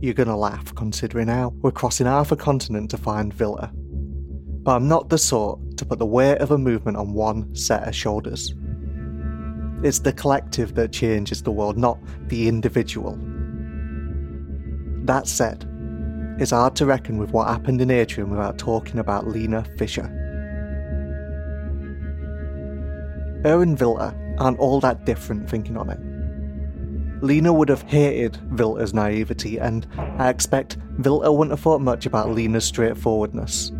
you're gonna laugh considering how we're crossing half a continent to find Villa. But I'm not the sort to put the weight of a movement on one set of shoulders. It's the collective that changes the world, not the individual. That said, it's hard to reckon with what happened in Atrium without talking about Lena Fisher. Her and Villa aren't all that different thinking on it. Lena would have hated Villa's naivety, and I expect Villa wouldn't have thought much about Lena's straightforwardness.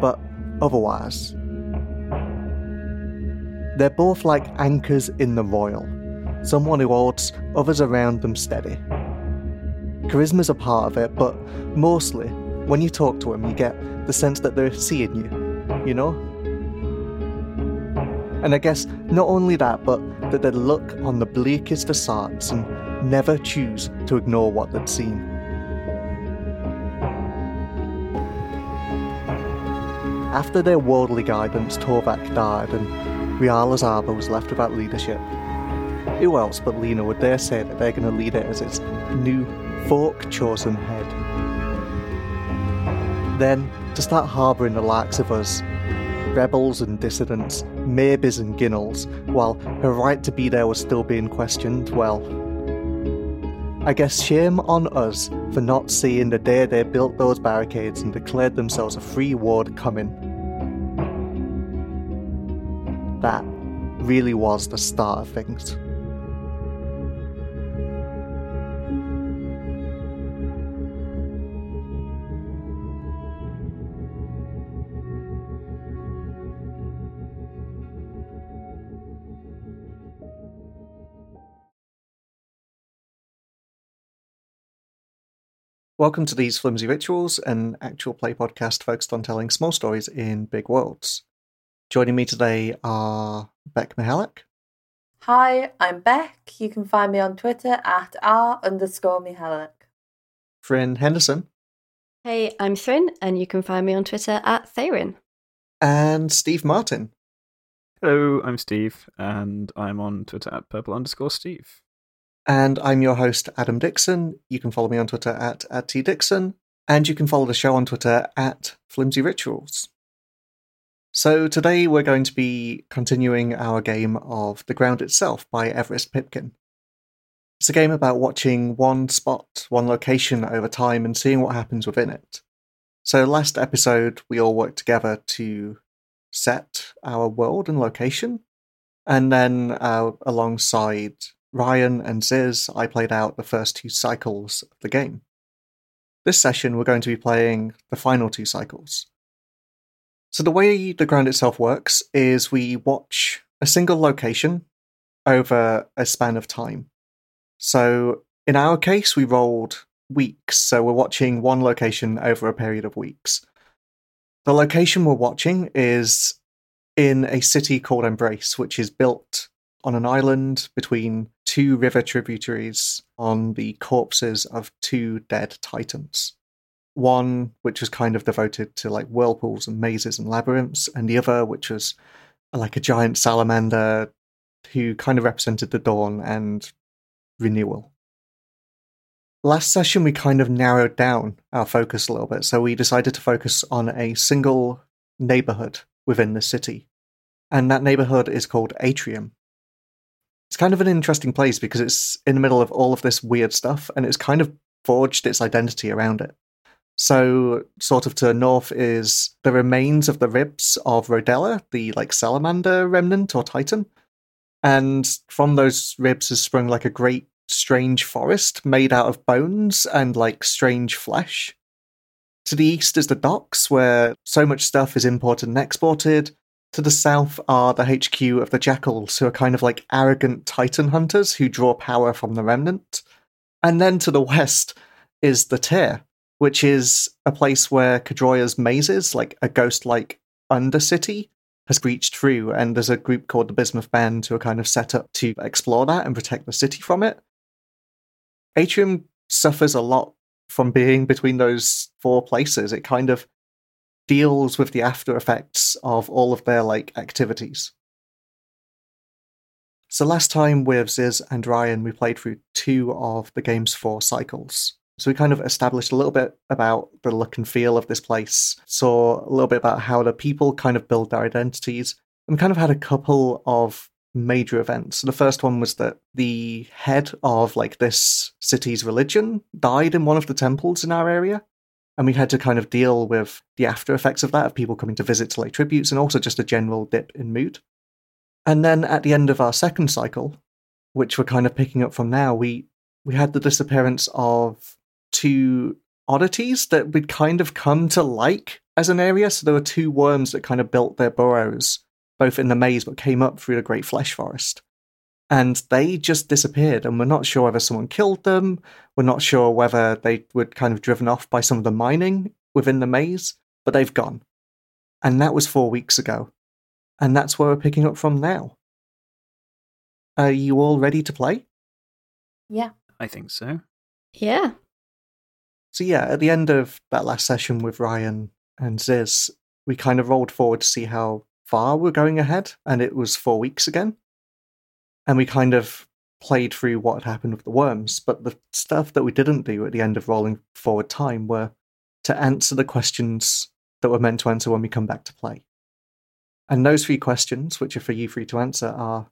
But otherwise, they're both like anchors in the royal, someone who holds others around them steady. Charisma's a part of it, but mostly, when you talk to them, you get the sense that they're seeing you, you know? And I guess not only that, but that they'd look on the bleakest facades and never choose to ignore what they'd seen. After their worldly guidance, Torvak died and Riala's Arbor was left without leadership. Who else but Lena would dare say that they're going to lead it as its new folk chosen head? Then, to start harbouring the likes of us, rebels and dissidents, maybes and ginnels, while her right to be there was still being questioned, well, I guess shame on us for not seeing the day they built those barricades and declared themselves a free ward coming. That really was the start of things. Welcome to These Flimsy Rituals, an actual play podcast focused on telling small stories in big worlds. Joining me today are Beck Mihalik. Hi, I'm Beck. You can find me on Twitter at r underscore Mihalik. Thrin Henderson. Hey, I'm Thrin, and you can find me on Twitter at Therin. And Steve Martin. Hello, I'm Steve, and I'm on Twitter at purple underscore Steve. And I'm your host, Adam Dixon. You can follow me on Twitter at, at tdixon, and you can follow the show on Twitter at Flimsy Rituals. So today we're going to be continuing our game of The Ground Itself by Everest Pipkin. It's a game about watching one spot, one location over time and seeing what happens within it. So last episode we all worked together to set our world and location, and then uh, alongside Ryan and Ziz, I played out the first two cycles of the game. This session, we're going to be playing the final two cycles. So, the way the ground itself works is we watch a single location over a span of time. So, in our case, we rolled weeks. So, we're watching one location over a period of weeks. The location we're watching is in a city called Embrace, which is built on an island between two river tributaries on the corpses of two dead titans. One which was kind of devoted to like whirlpools and mazes and labyrinths, and the other which was like a giant salamander who kind of represented the dawn and renewal. Last session, we kind of narrowed down our focus a little bit, so we decided to focus on a single neighborhood within the city. And that neighborhood is called Atrium. It's kind of an interesting place because it's in the middle of all of this weird stuff and it's kind of forged its identity around it. So, sort of to the north is the remains of the ribs of Rodella, the like salamander remnant or titan. And from those ribs has sprung like a great strange forest made out of bones and like strange flesh. To the east is the docks, where so much stuff is imported and exported. To the south are the HQ of the Jackals, who are kind of like arrogant titan hunters who draw power from the remnant. And then to the west is the Tear, which is a place where Kadroya's mazes, like a ghost like undercity, has breached through, and there's a group called the Bismuth Band who are kind of set up to explore that and protect the city from it. Atrium suffers a lot from being between those four places. It kind of deals with the after effects of all of their like activities. So last time with Ziz and Ryan, we played through two of the game's four cycles. So we kind of established a little bit about the look and feel of this place, saw a little bit about how the people kind of build their identities, and kind of had a couple of major events. So the first one was that the head of like this city's religion died in one of the temples in our area. And we had to kind of deal with the after effects of that, of people coming to visit to lay tributes, and also just a general dip in mood. And then at the end of our second cycle, which we're kind of picking up from now, we we had the disappearance of two oddities that we'd kind of come to like as an area. So there were two worms that kind of built their burrows both in the maze but came up through the Great Flesh Forest. And they just disappeared, and we're not sure whether someone killed them. We're not sure whether they were kind of driven off by some of the mining within the maze, but they've gone. And that was four weeks ago. And that's where we're picking up from now. Are you all ready to play? Yeah. I think so. Yeah. So, yeah, at the end of that last session with Ryan and Ziz, we kind of rolled forward to see how far we're going ahead, and it was four weeks again. And we kind of played through what had happened with the worms, but the stuff that we didn't do at the end of rolling forward time were to answer the questions that we're meant to answer when we come back to play. And those three questions, which are for you three to answer, are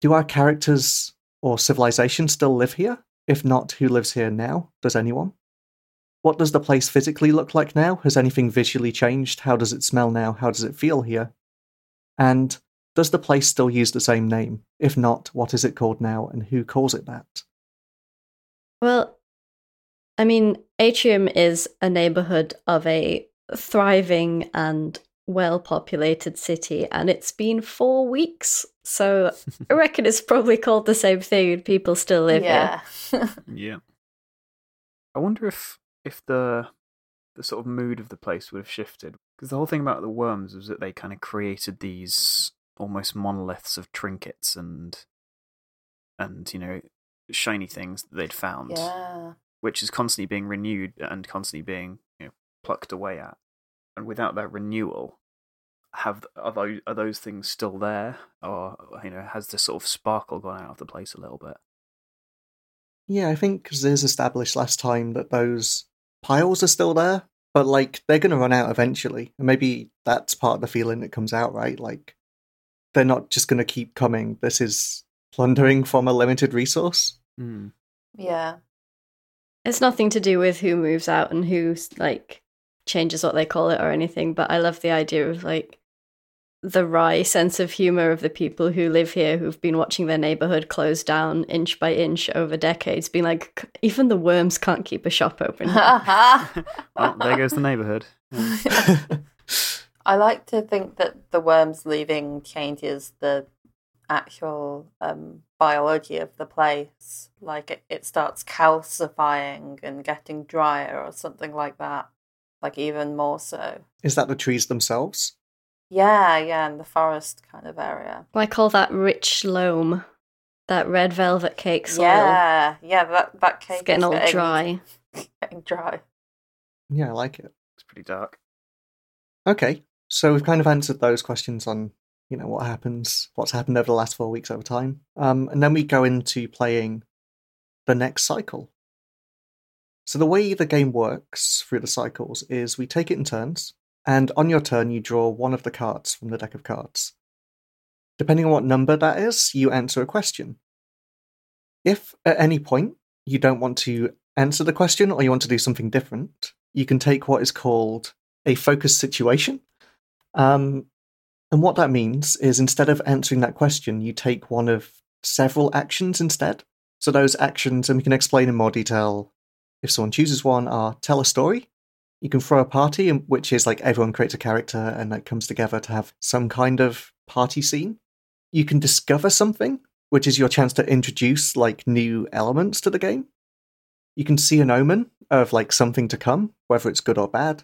Do our characters or civilization still live here? If not, who lives here now? Does anyone? What does the place physically look like now? Has anything visually changed? How does it smell now? How does it feel here? And does the place still use the same name? If not, what is it called now and who calls it that? Well, I mean, Atrium is a neighborhood of a thriving and well populated city, and it's been four weeks. So I reckon it's probably called the same thing. People still live yeah. here. Yeah. I wonder if if the the sort of mood of the place would have shifted because the whole thing about the worms was that they kind of created these almost monoliths of trinkets and and you know shiny things that they'd found Yeah. which is constantly being renewed and constantly being you know plucked away at and without that renewal have are those, are those things still there or you know has the sort of sparkle gone out of the place a little bit Yeah, I think Ziz established last time that those piles are still there, but like they're going to run out eventually. And maybe that's part of the feeling that comes out, right? Like they're not just going to keep coming. This is plundering from a limited resource. mm. Yeah. It's nothing to do with who moves out and who like changes what they call it or anything, but I love the idea of like the wry sense of humor of the people who live here who've been watching their neighborhood close down inch by inch over decades, being like, even the worms can't keep a shop open. well, there goes the neighborhood Yeah. I like to think that the worms leaving changes the actual um, biology of the place. Like it, it starts calcifying and getting drier or something like that. Like even more so. Is that the trees themselves? Yeah, yeah, in the forest kind of area. like all that rich loam, that red velvet cake soil. Yeah, yeah, that that cake It's getting is all getting, dry. Getting dry. Yeah, I like it. it's pretty dark Okay, so we've kind of answered those questions on, you know, what happens, what's happened over the last four weeks over time. Um, and then we go into playing the next cycle. So the way the game works through the cycles is we take it in turns, and on your turn you draw one of the cards from the deck of cards. Depending on what number that is, you answer a question. If at any point you don't want to answer the question or you want to do something different, you can take what is called a focus situation. Um, and what that means is instead of answering that question, you take one of several actions instead. So those actions, and we can explain in more detail if someone chooses one, are tell a story. You can throw a party, which is like everyone creates a character and that comes together to have some kind of party scene. You can discover something, which is your chance to introduce like new elements to the game. You can see an omen of like something to come, whether it's good or bad.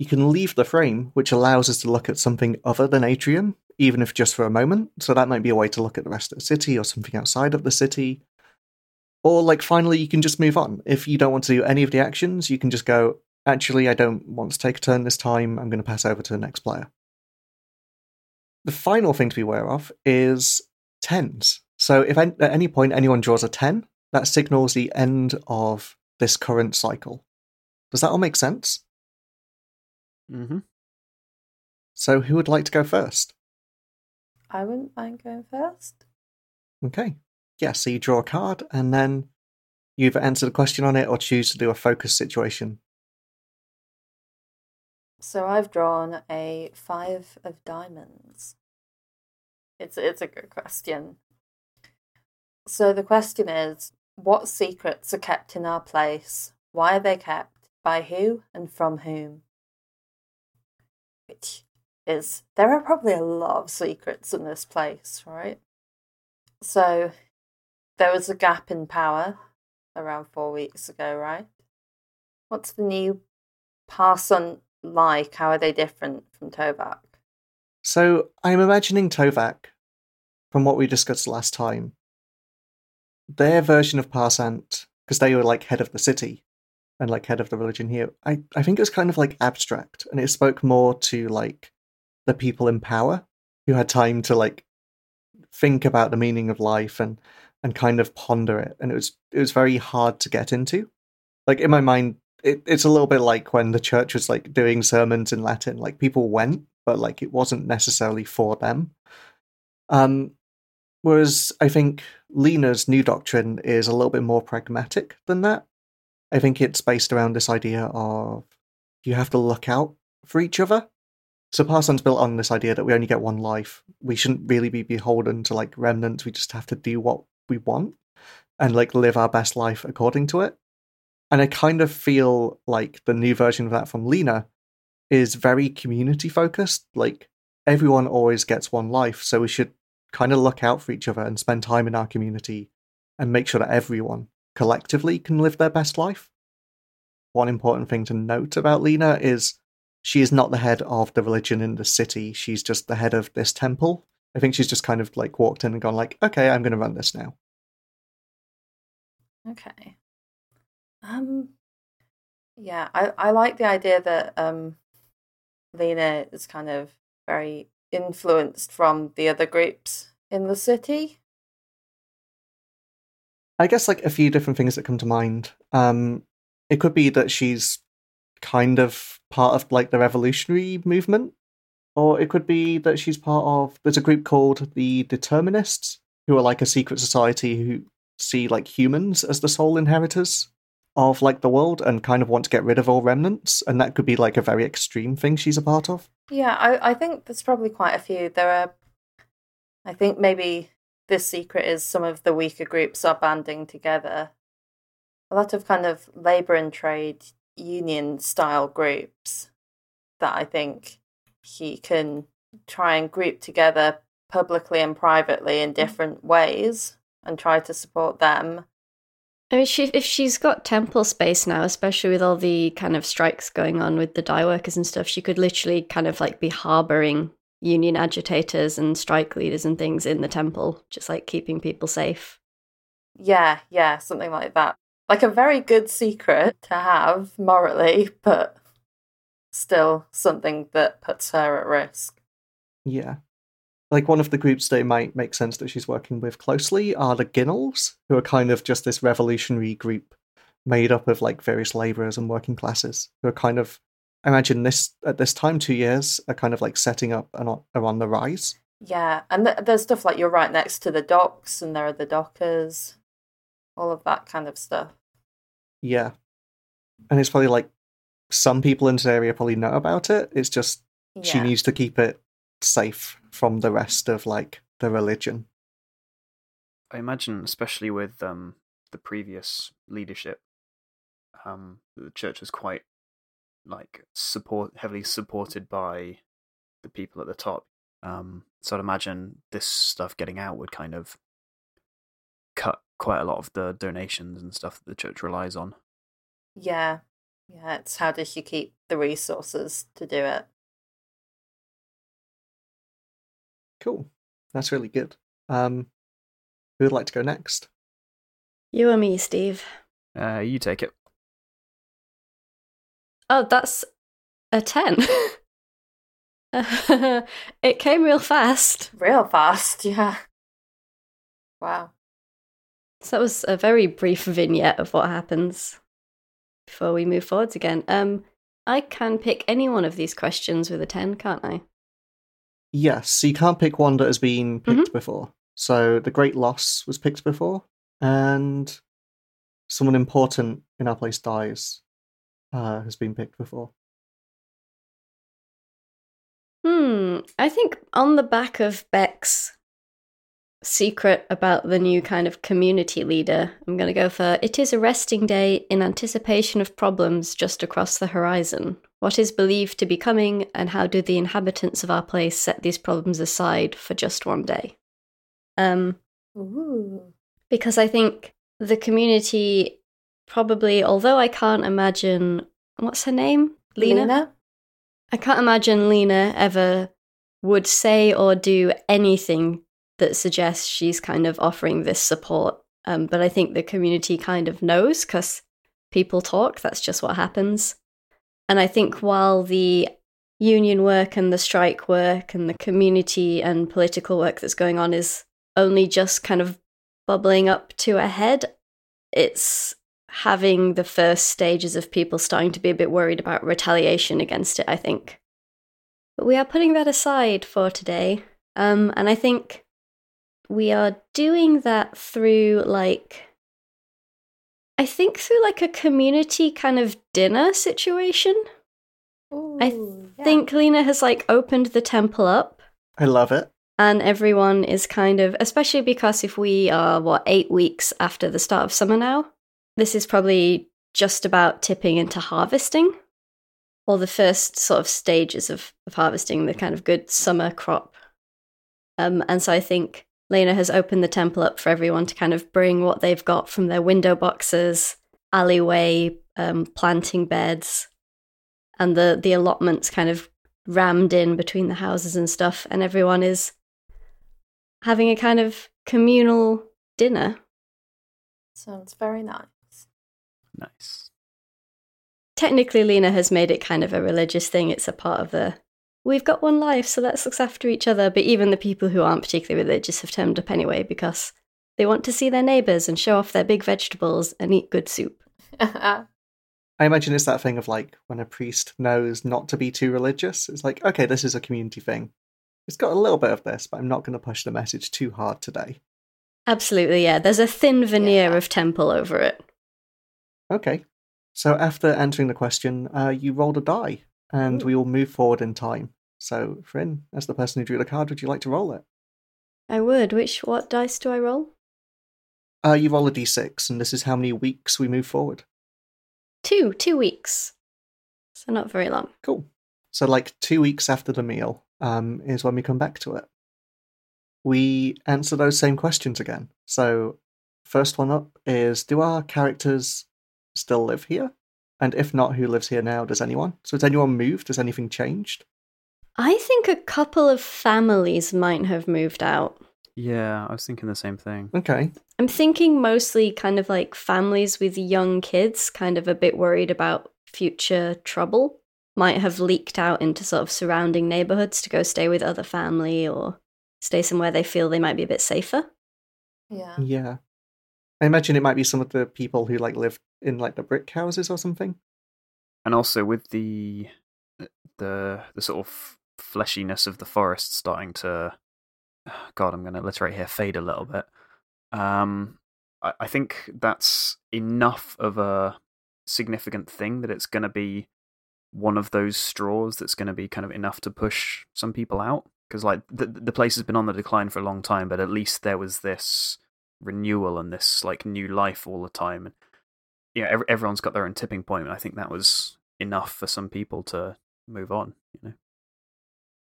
You can leave the frame, which allows us to look at something other than Atrium, even if just for a moment. So that might be a way to look at the rest of the city or something outside of the city. Or, like, finally, you can just move on. If you don't want to do any of the actions, you can just go, actually, I don't want to take a turn this time. I'm going to pass over to the next player. The final thing to be aware of is tens. So if at any point anyone draws a 10, that signals the end of this current cycle. Does that all make sense? Mm-hmm. So, who would like to go first? I wouldn't mind going first. Okay. Yeah, so you draw a card and then you either answer the question on it or choose to do a focus situation. So I've drawn a five of diamonds. It's it's a good question. So the question is, what secrets are kept in our place? Why are they kept? By who and from whom? Which is there are probably a lot of secrets in this place, right? So there was a gap in power around four weeks ago, right? What's the new Parson like? How are they different from Tovak? So, I'm imagining Tovak, from what we discussed last time, their version of Parsant, because they were like head of the city and like head of the religion here, I, I think it was kind of like abstract and it spoke more to like the people in power who had time to like think about the meaning of life and and kind of ponder it and it was it was very hard to get into. Like in my mind it, it's a little bit like when the church was like doing sermons in latin like people went but like it wasn't necessarily for them. Um whereas i think lena's new doctrine is a little bit more pragmatic than that i think it's based around this idea of you have to look out for each other so Parson's built on this idea that we only get one life. We shouldn't really be beholden to like remnants. We just have to do what we want and like live our best life according to it. And I kind of feel like the new version of that from Lena is very community focused. Like everyone always gets one life, so we should kind of look out for each other and spend time in our community and make sure that everyone collectively can live their best life. One important thing to note about Lena is she is not the head of the religion in the city. She's just the head of this temple. I think she's just kind of like walked in and gone like, okay, I'm going to run this now. Okay. Um. Yeah, I I like the idea that um, Lena is kind of very influenced from the other groups in the city. I guess like a few different things that come to mind. Um, it could be that she's kind of part of like the revolutionary movement, or it could be that she's part of. There's a group called the Determinists, who are like a secret society who see like humans as the sole inheritors of like the world and kind of want to get rid of all remnants, and that could be like a very extreme thing she's a part of. Yeah, I I think there's probably quite a few. There are, I think maybe this secret is some of the weaker groups are banding together. A lot of kind of labor and trade union style groups that I think he can try and group together publicly and privately in mm. different ways and try to support them. I mean, she, if she's got temple space now, especially with all the kind of strikes going on with the dye workers and stuff, she could literally kind of like be harboring union agitators and strike leaders and things in the temple, just like keeping people safe. Yeah, yeah, something like that like a very good secret to have morally, but still something that puts her at risk. Yeah. Like one of the groups that might make sense that she's working with closely are the Ginnels, who are kind of just this revolutionary group made up of like various laborers and working classes who are kind of I imagine this at this time two years are kind of like setting up and are on the rise. Yeah, and th- there's stuff like you're right next to the docks, and there are the dockers, all of that kind of stuff. Yeah. And it's probably like some people in this area probably know about it. It's just yeah. she needs to keep it safe from the rest of like the religion. I imagine, especially with um, the previous leadership, um, the church was quite like support heavily supported by the people at the top. Um, so I'd imagine this stuff getting out would kind of cut quite a lot of the donations and stuff that the church relies on. Yeah. Yeah, it's how does she keep the resources to do it? Cool. That's really good. Um who would like to go next? You or me, Steve? Uh you take it. Oh, that's a 10. it came real fast. Real fast, yeah. Wow. So that was a very brief vignette of what happens. before we move forwards again. Um, I can pick any one of these questions with a 10, can't I? Yes, you can't pick one that has been picked before. So the Great Loss was picked before, and someone important in our place dies uh, has been picked before. Hmm. I think on the back of Beck's secret about the new kind of community leader, I'm going to go for it is a resting day in anticipation of problems just across the horizon. What is believed to be coming, and how do the inhabitants of our place set these problems aside for just one day? Um, Ooh. because I think the community probably, although I can't imagine what's her name, Lena. I can't imagine Lena ever would say or do anything that suggests she's kind of offering this support. Um, but I think the community kind of knows because people talk. That's just what happens. And I think while the union work and the strike work and the community and political work that's going on is only just kind of bubbling up to a head, it's having the first stages of people starting to be a bit worried about retaliation against it, I think. But we are putting that aside for today. Um, and I think we are doing that through like I think through like a community kind of dinner situation. I Ooh, yeah. think Lena has like opened the temple up I love it. and everyone is kind of especially because if we are what 8 weeks after the start of summer now, this is probably just about tipping into harvesting or the first sort of stages of, of harvesting the kind of good summer crop. Um, and so I think Lena has opened the temple up for everyone to kind of bring what they've got from their window boxes, alleyway, um, planting beds, and the the allotments kind of rammed in between the houses and stuff, and everyone is having a kind of communal dinner. Sounds very nice. Nice. Technically, Lena has made it kind of a religious thing. It's a part of the we've got one life, so let's look after each other. But even the people who aren't particularly religious have turned up anyway because they want to see their neighbours and show off their big vegetables and eat good soup. I imagine it's that thing of like when a priest knows not to be too religious. It's like, okay, this is a community thing. It's got a little bit of this, but I'm not going to push the message too hard today. Absolutely, yeah. There's a thin veneer Yeah. of temple over it. Okay. So after answering the question, uh, you rolled a die, and Ooh. we will move forward in time. So, Thrin, as the person who drew the card, would you like to roll it? I would. Which what dice do I roll? Uh, you roll a d6, and this is how many weeks we move forward. Two, two weeks. So not very long. Cool. So, like two weeks after the meal um, is when we come back to it. We answer those same questions again. So, first one up is Do our characters still live here? And if not, who lives here now? Does anyone? So, has anyone moved? Has anything changed? I think a couple of families might have moved out. Yeah, I was thinking the same thing. Okay. I'm thinking mostly kind of like families with young kids, kind of a bit worried about future trouble, might have leaked out into sort of surrounding neighborhoods to go stay with other family or stay somewhere they feel they might be a bit safer. Yeah. Yeah. I imagine it might be some of the people who like live in like the brick houses or something. And also with the the the sort of fleshiness of the forest starting to God, I'm going to alliterate here, fade a little bit. Um, I, I think that's enough of a significant thing that it's going to be one of those straws that's going to be kind of enough to push some people out. Because like the the place has been on the decline for a long time, but at least there was this renewal and this like new life all the time. You know, ev- everyone's got their own tipping point, and I think that was enough for some people to move on. You know.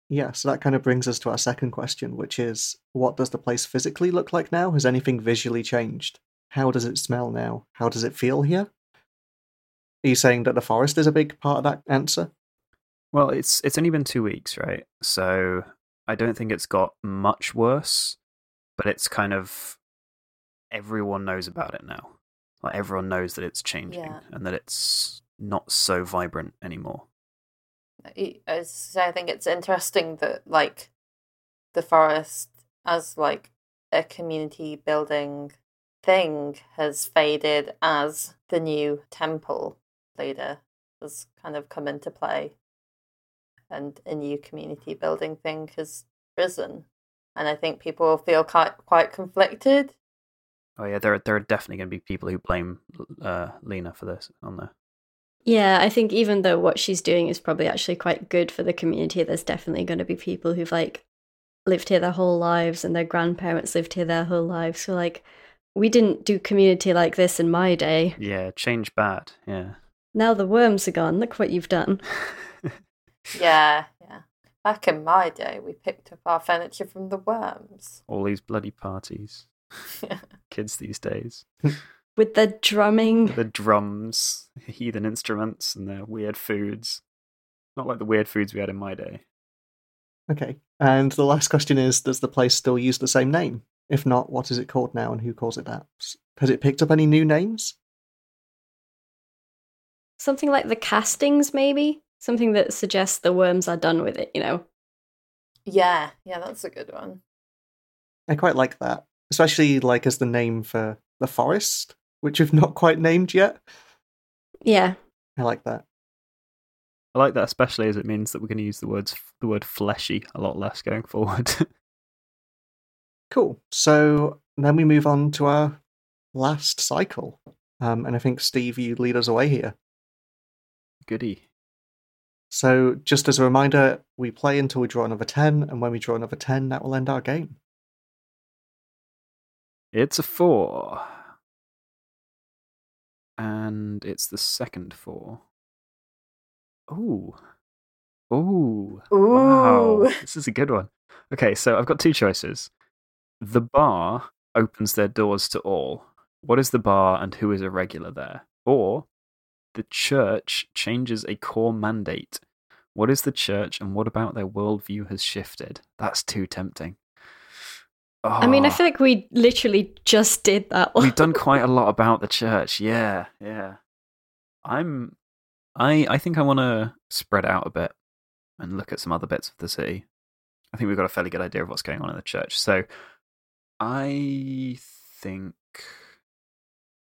Yeah, so that kind of brings us to our second question, which is what does the place physically look like now? Has anything visually changed? How does it smell now? How does it feel here? Are you saying that the forest is a big part of that answer? Well, it's it's only been two weeks, right? So I don't think it's got much worse, but it's kind of everyone knows about it now. Like everyone knows that it's changing Yeah. and that it's not so vibrant anymore. I as I say, I think it's interesting that like the forest as like a community building thing has faded as the new temple leader has kind of come into play and a new community building thing has risen. And I think people feel quite, quite conflicted. Oh yeah, there are, there are definitely going to be people who blame uh, Lena for this on there. Yeah, I think even though what she's doing is probably actually quite good for the community, there's definitely going to be people who've like lived here their whole lives and their grandparents lived here their whole lives. So like we didn't do community like this in my day. Yeah, change bad. Yeah. Now the worms are gone. Look what you've done. Yeah, yeah. Back in my day, we picked up our furniture from the worms. All these bloody parties. Yeah. Kids these days. With the drumming. the drums, heathen instruments, and their weird foods. Not like the weird foods we had in my day. Okay. And the last question is Does the place still use the same name? If not, what is it called now and who calls it that? Has it picked up any new names? Something like the castings, maybe? Something that suggests the worms are done with it, you know? Yeah, yeah, that's a good one. I quite like that, especially like as the name for the forest, which we've not quite named yet. Yeah. I like that. I like that especially as it means that we're going to use the words the word fleshy a lot less going forward. Cool. So then we move on to our last cycle. Um, and I think, Steve, you lead us away here. Goody. So, just as a reminder, we play until we draw another 10, and when we draw another 10, that will end our game. It's a four. And it's the second four. Ooh. Ooh. Wow. This is a good one. Okay, so I've got two choices. The bar opens their doors to all. What is the bar and who is a regular there? Or the church changes a core mandate. What is the church and what about their worldview has shifted? That's too tempting. Oh. I mean, I feel like we literally just did that one. We've done quite a lot about the church. Yeah, yeah. I'm I I think I want to spread out a bit and look at some other bits of the city. I think we've got a fairly good idea of what's going on in the church. So I think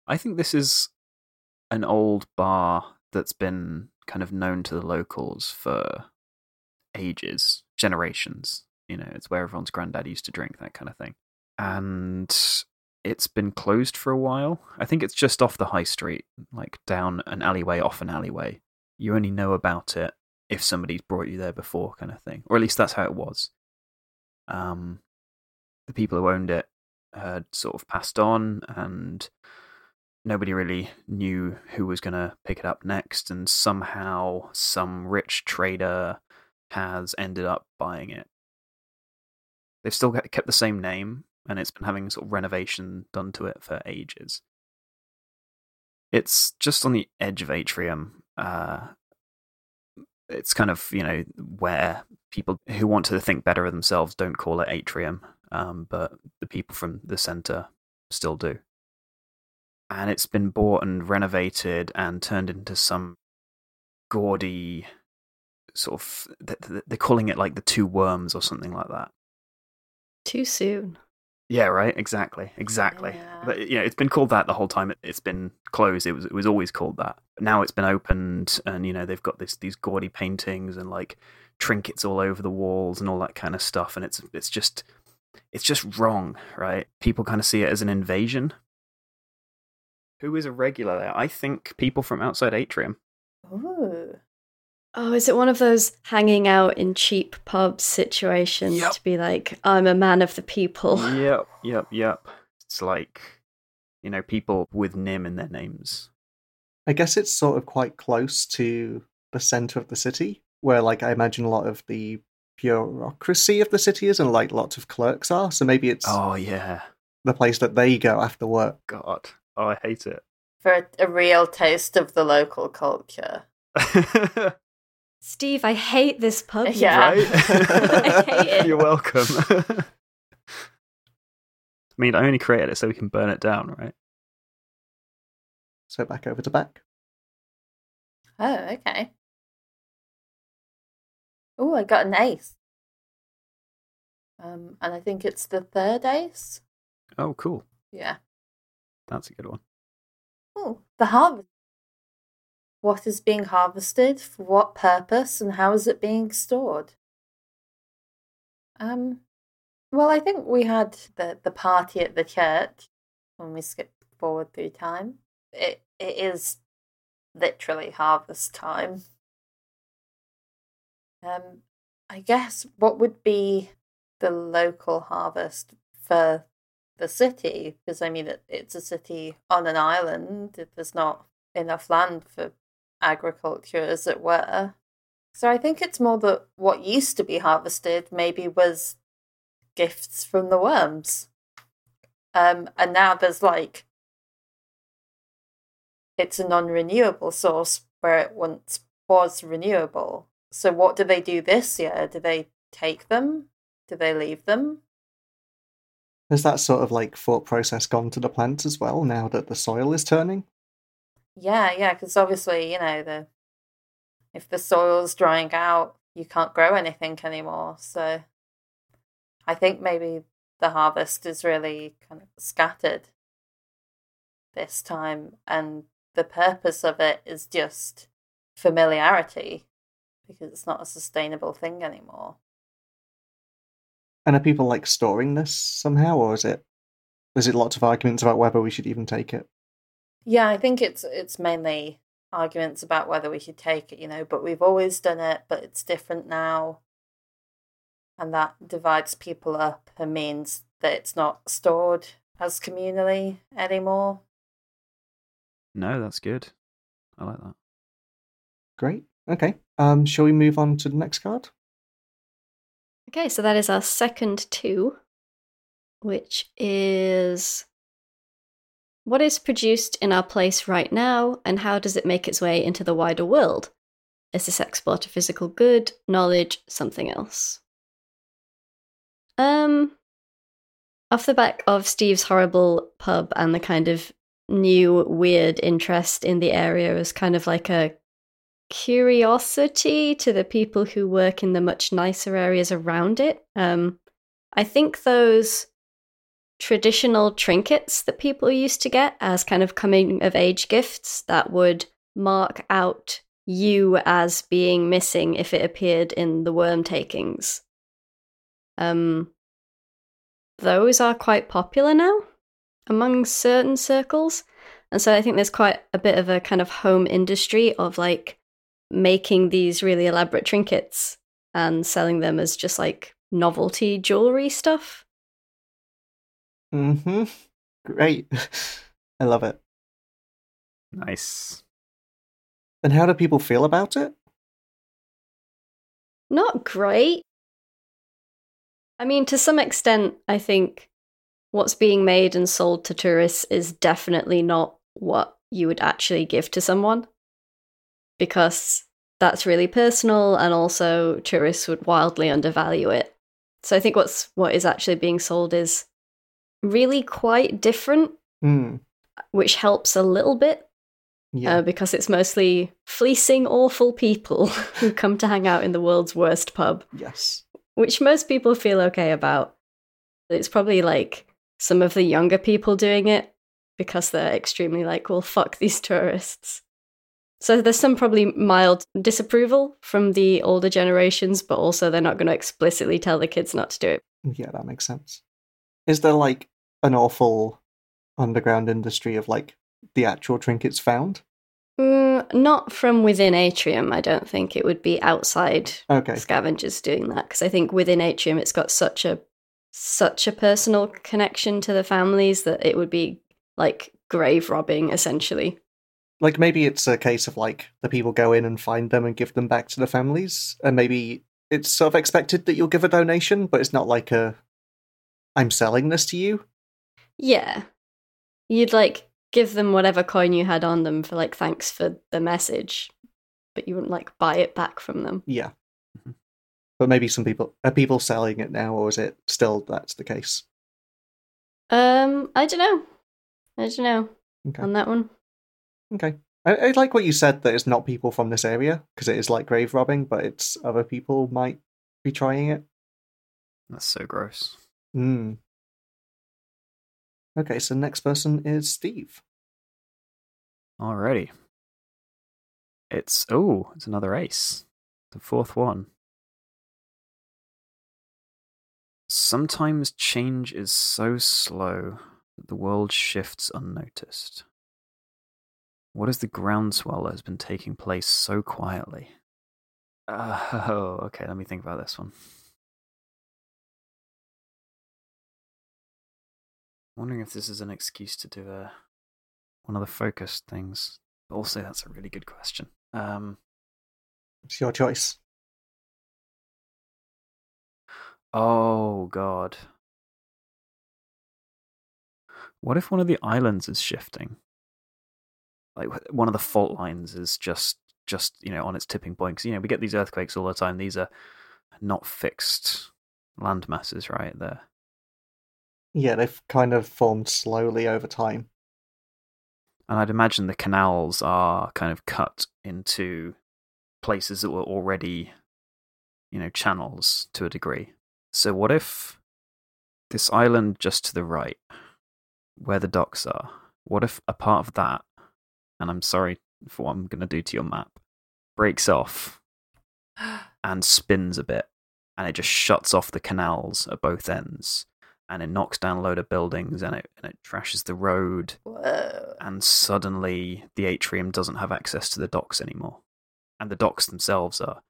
I think this is an old bar that's been kind of known to the locals for ages, generations. You know, it's where everyone's granddad used to drink, that kind of thing. And it's been closed for a while. I think it's just off the high street, like down an alleyway, off an alleyway. You only know about it if somebody's brought you there before, kind of thing. Or at least that's how it was. Um, the people who owned it had sort of passed on, and nobody really knew who was going to pick it up next. And somehow, some rich trader has ended up buying it. They've still kept the same name, and it's been having sort of renovation done to it for ages. It's just on the edge of Atrium. Uh, it's kind of you know where people who want to think better of themselves don't call it Atrium, um, but the people from the center still do. And it's been bought and renovated and turned into some gaudy sort of. th- th- They're calling it like the two worms or something like that. Too soon. Yeah, right. Exactly. Exactly. Yeah. But you know, it's been called that the whole time. It- It's been closed. It was. It was always called that. But now it's been opened, and you know they've got this these gaudy paintings and like trinkets all over the walls and all that kind of stuff. And it's it's just it's just wrong, right? People kind of see it as an invasion. Who is a regular there? I think people from outside Atrium. Ooh. Oh, is it one of those hanging out in cheap pubs situations Yep. to be like, I'm a man of the people? Yep. Yep. Yep. It's like you know people with Nim in their names. I guess it's sort of quite close to the center of the city, where like I imagine a lot of the bureaucracy of the city is and like lots of clerks are. So maybe it's Oh yeah. the place that they go after work. God. Oh, I hate it. For a, a real taste of the local culture. Steve, I hate this pub. you Yeah. know. I hate it. You're welcome. I mean, I only created it so we can burn it down, right? So back over to Beck. Oh, okay. Oh, I got an ace. Um, and I think it's the third ace. Oh, cool. Yeah. That's a good one. Oh, the harvest. What is being harvested, for what purpose, and how is it being stored? Um, well, I think we had the, the party at the church when we skip forward through time. It it is literally harvest time. Um, I guess what would be the local harvest for the city? Because I mean, it, it's a city on an island. If there's not enough land for agriculture, as it were. So I think it's more that what used to be harvested maybe was gifts from the worms. Um, and now there's like it's a non-renewable source where it once was renewable. So what do they do this year? Do they take them? Do they leave them? Has that sort of like thought process gone to the plants as well now that the soil is turning? Yeah, yeah, because obviously, you know, the if the soil's drying out, you can't grow anything anymore. So I think maybe the harvest is really kind of scattered this time, and the purpose of it is just familiarity because it's not a sustainable thing anymore. And are people like storing this somehow, or is it is it lots of arguments about whether we should even take it? Yeah, I think it's it's mainly arguments about whether we should take it, you know, but we've always done it, but it's different now. And that divides people up and means that it's not stored as communally anymore. No, that's good. I like that. Great. Okay. Um, shall we move on to the next card? Okay, so that is our second two, which is what is produced in our place right now, and how does it make its way into the wider world? Is this export a physical good, knowledge, something else? Um, off the back of Steve's horrible pub and the kind of new weird interest in the area as kind of like a curiosity to the people who work in the much nicer areas around it. Um, I think those traditional trinkets that people used to get as kind of coming of age gifts that would mark out you as being missing if it appeared in the worm takings. Um, those are quite popular now among certain circles. And so I think there's quite a bit of a kind of home industry of like making these really elaborate trinkets and selling them as just like novelty jewelry stuff. Mm-hmm. Great. I love it. Nice. And how do people feel about it? Not great. I mean, to some extent, I think what's being made and sold to tourists is definitely not what you would actually give to someone because that's really personal and also tourists would wildly undervalue it. So I think what's what is actually being sold is really quite different, Mm. which helps a little bit Yeah. uh, because it's mostly fleecing awful people who come to hang out in the world's worst pub, yes. which most people feel okay about. It's probably like some of the younger people doing it because they're extremely like, well, fuck these tourists. So there's some probably mild disapproval from the older generations, but also they're not going to explicitly tell the kids not to do it. Yeah, that makes sense. Is there like an awful underground industry of like the actual trinkets found? Mm, not from within Atrium, I don't think it would be outside Okay. scavengers doing that because I think within Atrium it's got such a such a personal connection to the families that it would be like grave robbing essentially. Like maybe it's a case of like the people go in and find them and give them back to the families, and maybe it's sort of expected that you'll give a donation, but it's not like a I'm selling this to you. Yeah. You'd like give them whatever coin you had on them for like thanks for the message, but you wouldn't like buy it back from them. Yeah. Mhm. But maybe some people are people selling it now, or is it still that's the case? Um, I don't know. I don't know Okay. on that one. Okay. I, I like what you said that it's not people from this area because it is like grave robbing, but it's other people might be trying it. That's so gross. Hmm. Okay, so next person is Steve. Alrighty. It's oh, it's another ace. The fourth one. Sometimes change is so slow that the world shifts unnoticed. What is the groundswell that has been taking place so quietly? Oh, okay, let me think about this one. Wondering if this is an excuse to do a one of the focused things. But also, that's a really good question. Um, It's your choice. oh God, what if one of the islands is shifting? Like one of the fault lines is just just you know on its tipping point. Cause, you know we get these earthquakes all the time. These are not fixed land masses, right? They're Yeah, they've kind of formed slowly over time. And I'd imagine the canals are kind of cut into places that were already, you know, channels to a degree. So what if this island just to the right, where the docks are, what if a part of that, and I'm sorry for what I'm going to do to your map, breaks off and spins a bit, and it just shuts off the canals at both ends, and it knocks down a load of buildings, and it and it trashes the road, Whoa. and suddenly the atrium doesn't have access to the docks anymore. And the docks themselves are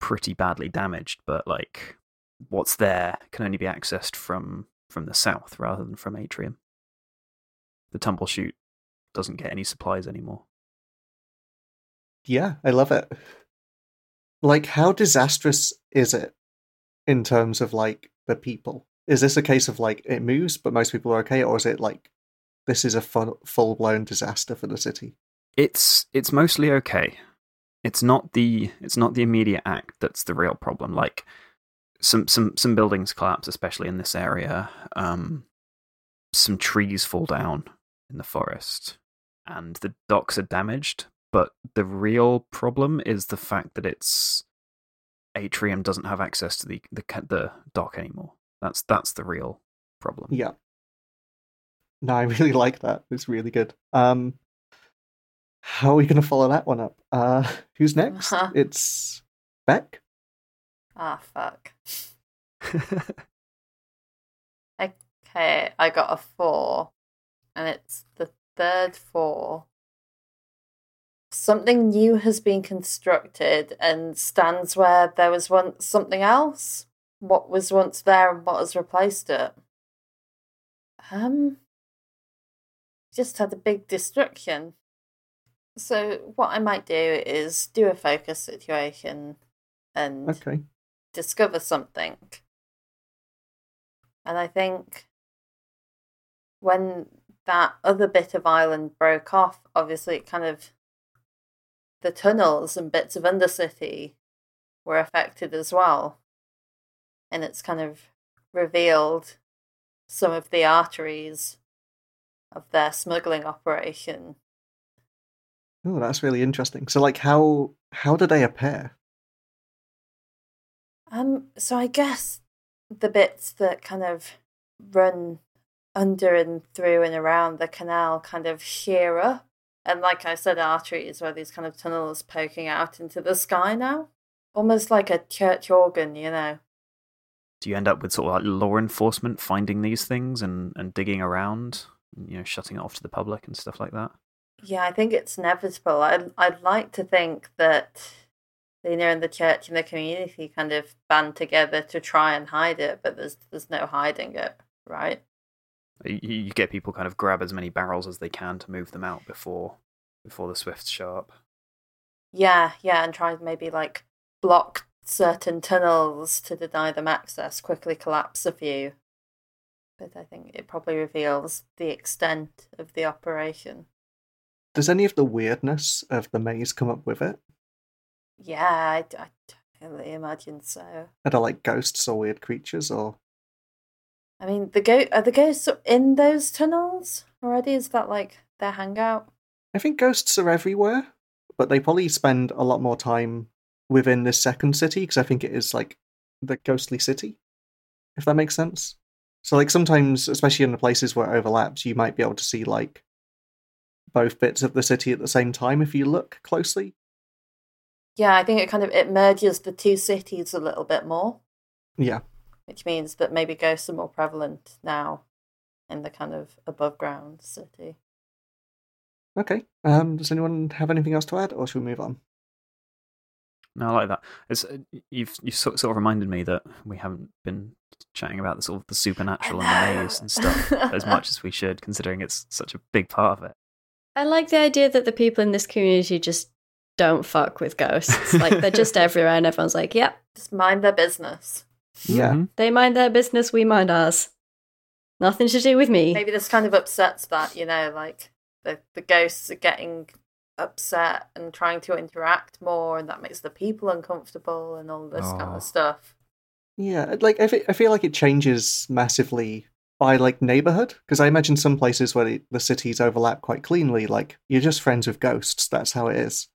pretty badly damaged, but like what's there can only be accessed from from the south rather than from atrium. The tumble chute doesn't get any supplies anymore. Yeah, I love it. Like, how disastrous is it in terms of like the people? Is this a case of like it moves, but most people are okay, or is it like this is a full blown disaster for the city? It's it's mostly okay. It's not the it's not the immediate act that's the real problem. Like some some some buildings collapse, especially in this area. Um, some trees fall down in the forest, and the docks are damaged. But the real problem is the fact that its atrium doesn't have access to the the the dock anymore. That's that's the real problem. Yeah. No, I really like that. It's really good. Um, how are we going to follow that one up? Uh, who's next? Uh-huh. It's Beck. Ah, fuck. Okay, I got a four, and it's the third four. Something new has been constructed and stands where there was once something else. What was once there and what has replaced it? Um, just had a big destruction. So, what I might do is do a focus situation and Okay. discover something. And I think when that other bit of island broke off, obviously it kind of the tunnels and bits of Undercity were affected as well. And it's kind of revealed some of the arteries of their smuggling operation. Oh, that's really interesting. So, like, how how do they appear? Um, so I guess the bits that kind of run under and through and around the canal kind of shear up. And like I said, arteries where these kind of tunnels poking out into the sky now. Almost like a church organ, you know. Do you end up with sort of like law enforcement finding these things and, and digging around, you know, shutting it off to the public and stuff like that? Yeah, I think it's inevitable. I'd, I'd like to think that Lena and the church and the community kind of band together to try and hide it, but there's there's no hiding it, right? You, you get people kind of grab as many barrels as they can to move them out before before the swifts show up. Yeah, yeah, and try and maybe like block certain tunnels to deny them access, quickly collapse a few. But I think it probably reveals the extent of the operation. Does any of the weirdness of the maze come up with it? Yeah, I, I totally imagine so. Are there like ghosts or weird creatures, or I mean, the go are the ghosts in those tunnels already? Is that like their hangout? I think ghosts are everywhere, but they probably spend a lot more time within this second city because I think it is like the ghostly city, if that makes sense. So, like, sometimes, especially in the places where it overlaps, you might be able to see like both bits of the city at the same time if you look closely. Yeah, I think it kind of it merges the two cities a little bit more, Yeah. which means that maybe ghosts are more prevalent now in the kind of above ground city. Okay. Um, does anyone have anything else to add, or should we move on? No, I like that. It's uh, you've you sort sort of reminded me that we haven't been chatting about the sort of the supernatural and the maze and stuff as much as we should, considering it's such a big part of it. I like the idea that the people in this community just don't fuck with ghosts. Like they're just everywhere, and everyone's like, "Yep, Just mind their business. Yeah. Mhm. they mind their business, we mind ours. Nothing to do with me." Maybe this kind of upsets that, you know, like the, the ghosts are getting upset and trying to interact more, and that makes the people uncomfortable and all this kind Oh. of stuff. Yeah, like I, fe- I feel like it changes massively by like neighborhood because I imagine some places where the, the cities overlap quite cleanly. Like you're just friends with ghosts. That's how it is.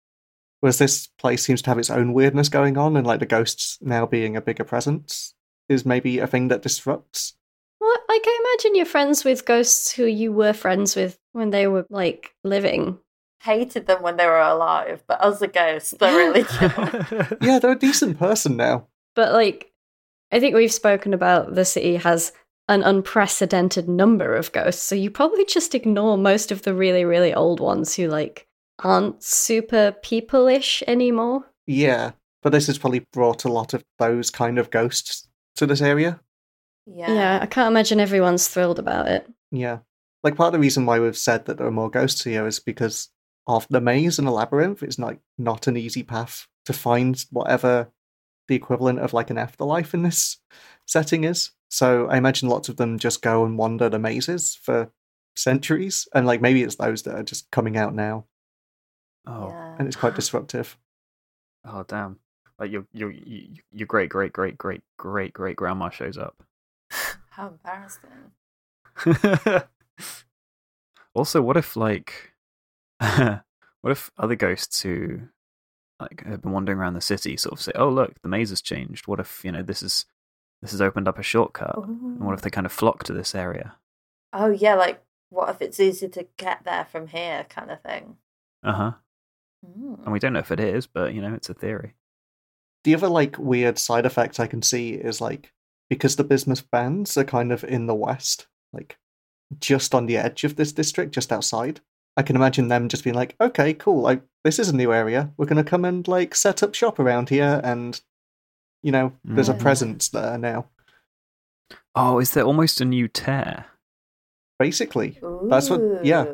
Whereas this place seems to have its own weirdness going on, and like the ghosts now being a bigger presence is maybe a thing that disrupts. Well, like I imagine you're friends with ghosts who you were friends with when they were like living. Hated them when they were alive, but as a ghost, they're really chill. Yeah, they're a decent person now. But like, I think we've spoken about the city has an unprecedented number of ghosts, so you probably just ignore most of the really, really old ones who like aren't super people-ish anymore. Yeah, but this has probably brought a lot of those kind of ghosts to this area. yeah. Yeah, I can't imagine everyone's thrilled about it. Yeah. Like part of the reason why we've said that there are more ghosts here is because of the maze and the labyrinth. is like not an easy path to find whatever the equivalent of like an afterlife in this setting is. So I imagine lots of them just go and wander the mazes for centuries, and like maybe it's those that are just coming out now, oh, Yeah. and it's quite disruptive. oh, damn! Like your your your your great great great great great great grandma shows up. How embarrassing. also, what if like, what if other ghosts who like have been wandering around the city sort of say, "Oh, look, the maze has changed." What if you know this is this has opened up a shortcut? And what if they kind of flock to this area? Oh, yeah, like what if it's easy to get there from here, kind of thing? Uh huh. Mm. And we don't know if it is, but you know, it's a theory. The other like weird side effect I can see is like because the bismuth bands are kind of in the west, like just on the edge of this district, just outside. I can imagine them just being like, "Okay, cool. Like this is a new area. We're gonna come and like set up shop around here, and you know, there's a Mm. presence there now." Oh, is there almost a new tear? Basically, That's what- yeah.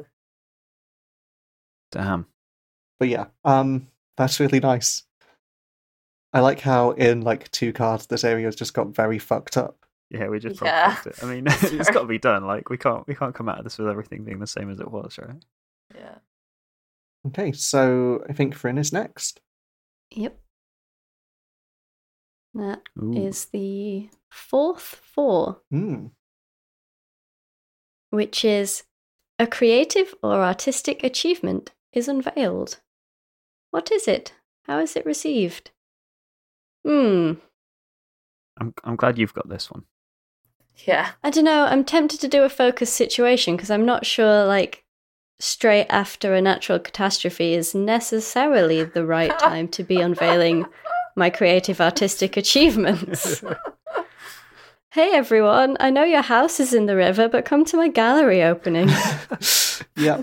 Damn. but yeah, um, that's really nice. I like how in like two cards this area has just got very fucked up. Yeah, we just Yeah. yeah. it. I mean, it's got to be done. Like we can't we can't come out of this with everything being the same as it was, right? Yeah. Okay, so I think Thrin is next. Yep. That Ooh. is the fourth four, Hmm. which is a creative or artistic achievement is unveiled. What is it? How is it received? Hmm. I'm I'm glad you've got this one. Yeah. I don't know. I'm tempted to do a focus situation because I'm not sure, like, straight after a natural catastrophe is necessarily the right time to be unveiling my creative artistic achievements. hey, everyone. I know your house is in the river, but come to my gallery opening. yeah.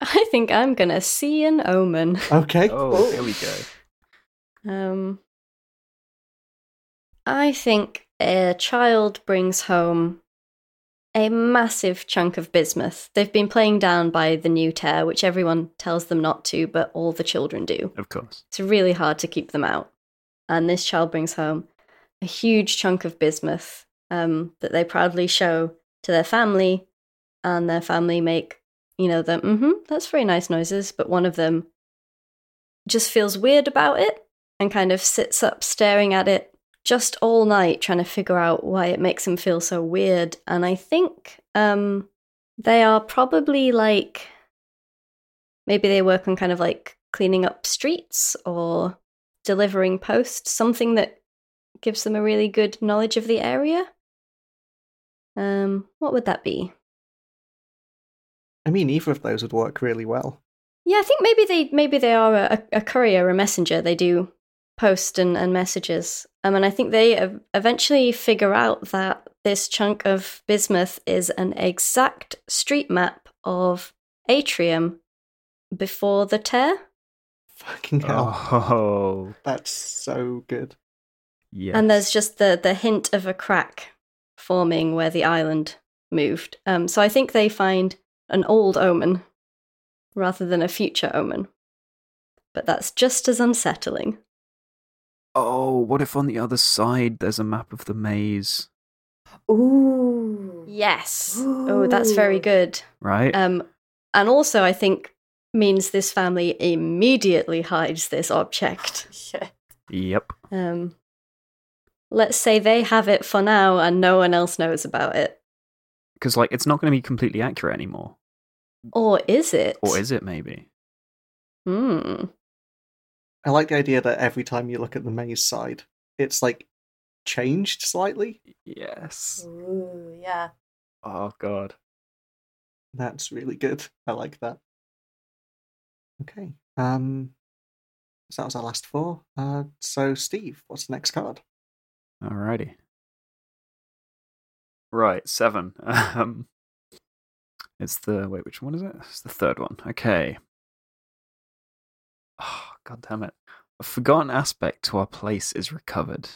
I think I'm going to see an omen. Okay. Oh, here we go. Um, I think a child brings home a massive chunk of bismuth. They've been playing down by the new tear, which everyone tells them not to, but all the children do. Of course. It's really hard to keep them out. And this child brings home a huge chunk of bismuth um, that they proudly show to their family, and their family make, you know, the mm-hmm, that's very nice noises, but one of them just feels weird about it and kind of sits up staring at it just all night trying to figure out why it makes him feel so weird. And I think um, they are probably like maybe they work on kind of like cleaning up streets or delivering post, something that gives them a really good knowledge of the area. Um, what would that be? I mean, either of those would work really well. Yeah, I think maybe they maybe they are a, a courier, a messenger. They do post and, and messages. Um, and I think they eventually figure out that this chunk of bismuth is an exact street map of Atrium before the tear. Fucking hell. Oh, That's so good. yeah. And there's just the, the hint of a crack forming where the island moved. Um, so I think they find an old omen rather than a future omen. But that's just as unsettling. Oh, what if on the other side there's a map of the maze, Ooh. Yes. Oh, that's very good. right? Um, and also, I think means this family immediately hides this object. Shit. yep. Um, let's say they have it for now, and no one else knows about it. Because like it's not going to be completely accurate anymore, Or is it? or is it? Maybe. Hmm. I like the idea that every time you look at the maze side, it's like changed slightly. Yes. Ooh, yeah. Oh god. That's really good. I like that. Okay. Um so that was our last four. Uh so Steve, what's the next card? Alrighty. Right, seven. Um, it's the wait, which one is it? It's the third one. Okay. Oh, God damn it! A forgotten aspect to our place is recovered.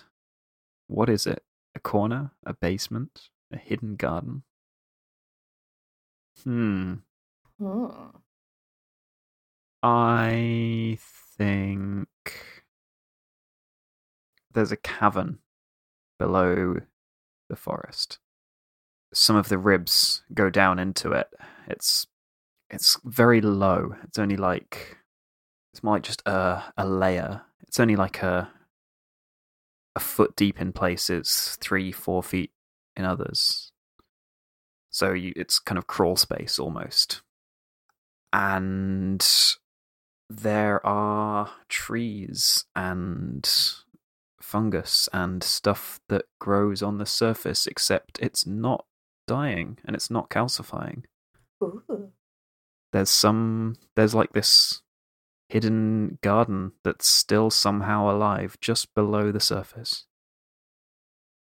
What is it? A corner? A basement? A hidden garden? Hmm. Hmm. I think there's a cavern below the forest. Some of the ribs go down into it. It's it's very low. It's only like it's more like just a a layer. It's only like a a foot deep in places, three, four feet in others. So you, it's kind of crawl space almost. And there are trees and fungus and stuff that grows on the surface, except it's not dying and it's not calcifying. Ooh. There's some, there's like this hidden garden that's still somehow alive just below the surface.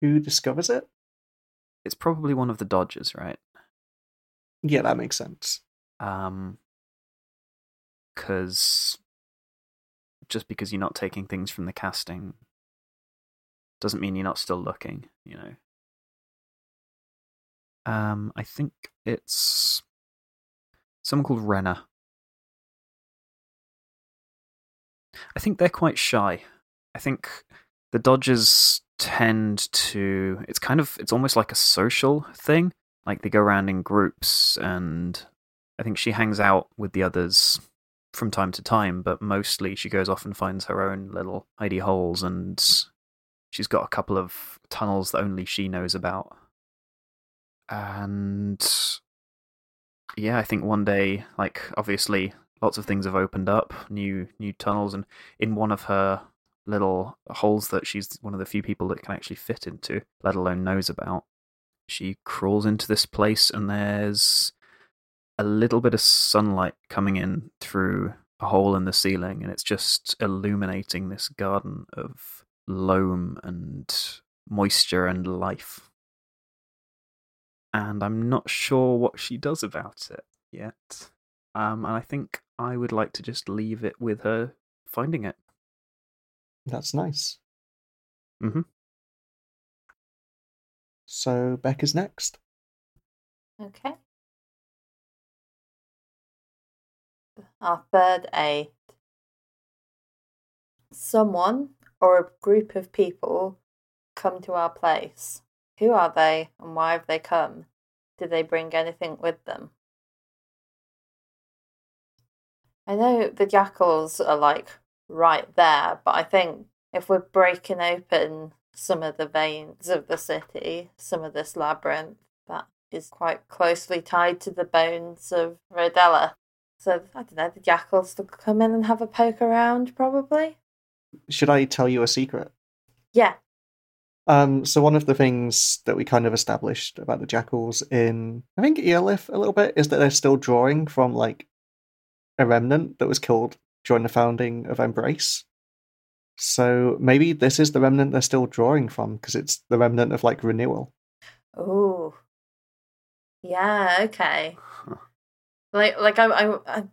Who discovers it? It's probably one of the Dodgers, right? Yeah, that makes sense. Um, because just because you're not taking things from the casting doesn't mean you're not still looking, you know. Um, I think it's someone called Renna. I think they're quite shy. I think the Dodgers tend to. It's kind of. It's almost like a social thing. Like they go around in groups, and I think she hangs out with the others from time to time, but mostly she goes off and finds her own little hidey holes, and she's got a couple of tunnels that only she knows about. And yeah, I think one day, like obviously, lots of things have opened up, new new tunnels, and in one of her little holes that she's one of the few people that can actually fit into, let alone knows about, she crawls into this place, and there's a little bit of sunlight coming in through a hole in the ceiling, and it's just illuminating this garden of loam and moisture and life. And I'm not sure what she does about it yet. Um, and I think I would like to just leave it with her finding it. That's nice. Mhm. So Beck is next. Okay. Our third aid. Someone or a group of people come to our place. Who are they and why have they come? Did they bring anything with them? I know the jackals are like right there, but I think if we're breaking open some of the veins of the city, some of this labyrinth, that is quite closely tied to the bones of Rodella. So I don't know, the jackals will come in and have a poke around, probably. Should I tell you a secret? Yeah. Um, so one of the things that we kind of established about the jackals in I think Eolith a little bit is that they're still drawing from like a remnant that was killed during the founding of Embrace. So maybe this is the remnant they're still drawing from because it's the remnant of like renewal. Oh, yeah. Okay. Like, like I, I, I,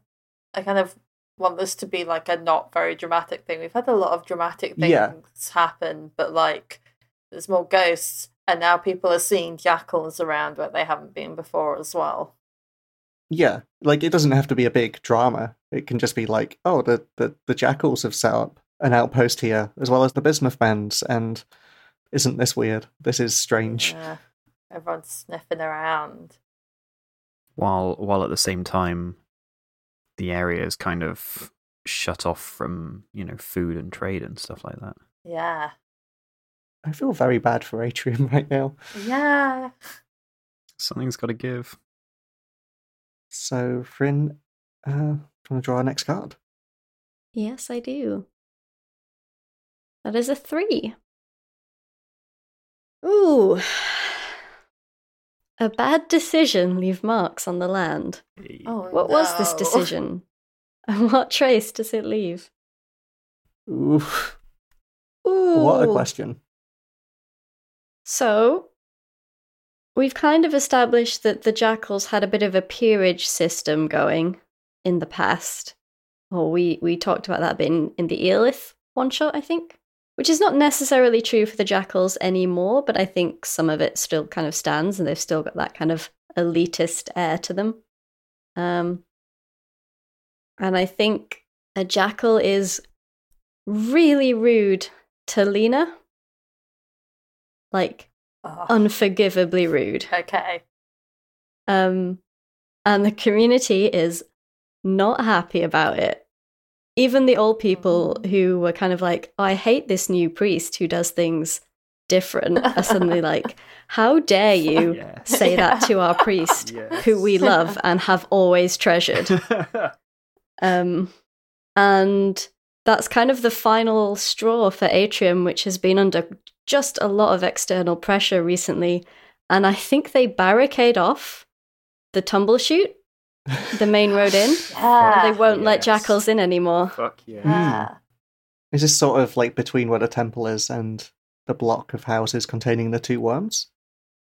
I kind of want this to be like a not very dramatic thing. We've had a lot of dramatic things Yeah. happen, but like there's more ghosts, and now people are seeing jackals around where they haven't been before as well. Yeah, like it doesn't have to be a big drama. It can just be like, oh, the the, the jackals have set up an outpost here, as well as the bismuth bands, and isn't this weird? This is strange. Yeah. Everyone's sniffing around. while while at the same time the area is kind of shut off from you know food and trade and stuff like that Yeah. I feel very bad for Atrium right now. Yeah. something's got to give So, Thrin, uh, do you want to draw our next card? Yes, I do. That is a three. Ooh. A bad decision leave marks on the land. Oh, What was this decision? And what trace does it leave? Oof, Ooh. what a question. So, we've kind of established that the jackals had a bit of a peerage system going in the past. Or we, we talked about that a bit in, in the Eolith one shot, I think. Which is not necessarily true for the jackals anymore, but I think some of it still kind of stands and they've still got that kind of elitist air to them. Um, and I think a jackal is really rude to Lena. Like, Oh, unforgivably rude. okay. Um, and the community is not happy about it. Even the old people who were kind of like, oh, I hate this new priest who does things different are suddenly like, How dare you Yes. say that to our priest who we love and have always treasured? Um, and that's kind of the final straw for Atrium, which has been under just a lot of external pressure recently. And I think they barricade off the tumble chute, the main road in. Yeah. They won't let jackals in anymore. fuck yeah Yeah. Is this sort of like between where the temple is and the block of houses containing the two worms?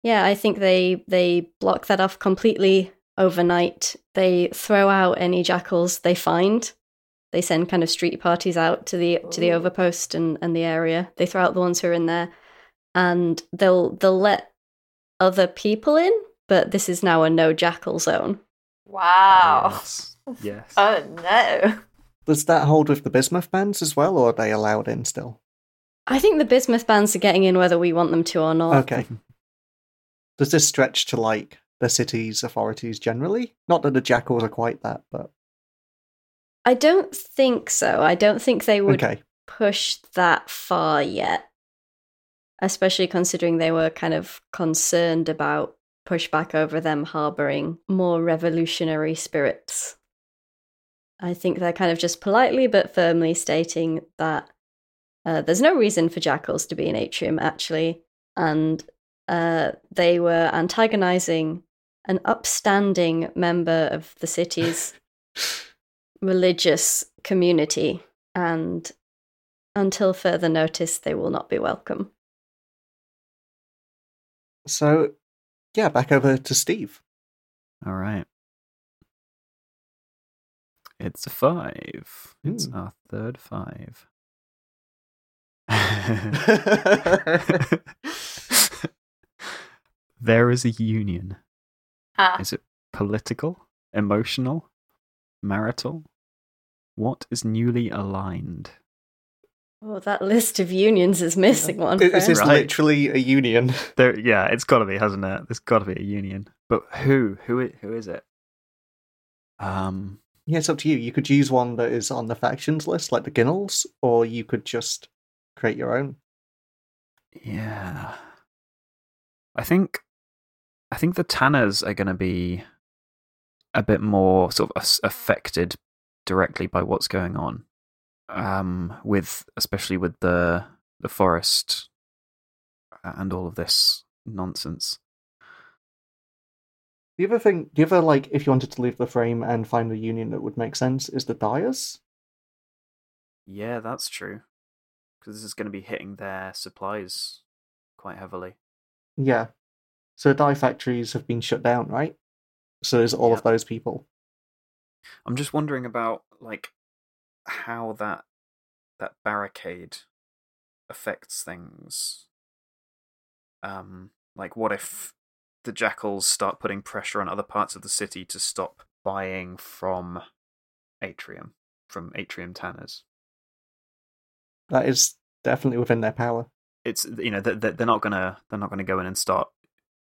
Yeah, I think they they block that off completely overnight. They throw out any jackals they find. They send kind of street parties out to the to the oh. overpost and, and the area. They throw out the ones who are in there, and they'll they'll let other people in. But this is now a no jackal zone. Wow. yes, yes. Oh no. Does that hold with the bismuth bands as well, or are they allowed in still? I think the bismuth bands are getting in whether we want them to or not. Okay. Does this stretch to like the city's authorities generally? Not that the jackals are quite that, but I don't think so. I don't think they would okay. push that far yet, especially considering they were kind of concerned about pushback over them harboring more revolutionary spirits. I think they're kind of just politely but firmly stating that uh, there's no reason for jackals to be in Atrium, actually, and uh, they were antagonizing an upstanding member of the city's religious community, and until further notice, they will not be welcome. So, yeah, back over to Steve. All right. It's a five. It's our third five. there is a union. Ah. Is it political, emotional, marital? What is newly aligned? Oh, that list of unions is missing one. Is this Right. literally a union? There, yeah, it's got to be, hasn't it? There's got to be a union. But who? Who? i- Who is it? Um, Yeah, it's up to you. You could use one that is on the factions list, like the Ginnels, or you could just create your own. Yeah. I think I think the Tanners are going to be a bit more sort of affected directly by what's going on. Um with especially with the the forest and all of this nonsense. The other thing, the other like, if you wanted to leave the frame and find the union that would make sense, is the dyers. Yeah, that's true. Because this is going to be hitting their supplies quite heavily. Yeah. So dye factories have been shut down, right? So there's all Yeah. of those people. I'm just wondering about like how that that barricade affects things. Um, like what if the jackals start putting pressure on other parts of the city to stop buying from Atrium, from Atrium Tanners? That is definitely within their power. It's you know they- they- they're not gonna they're not gonna go in and start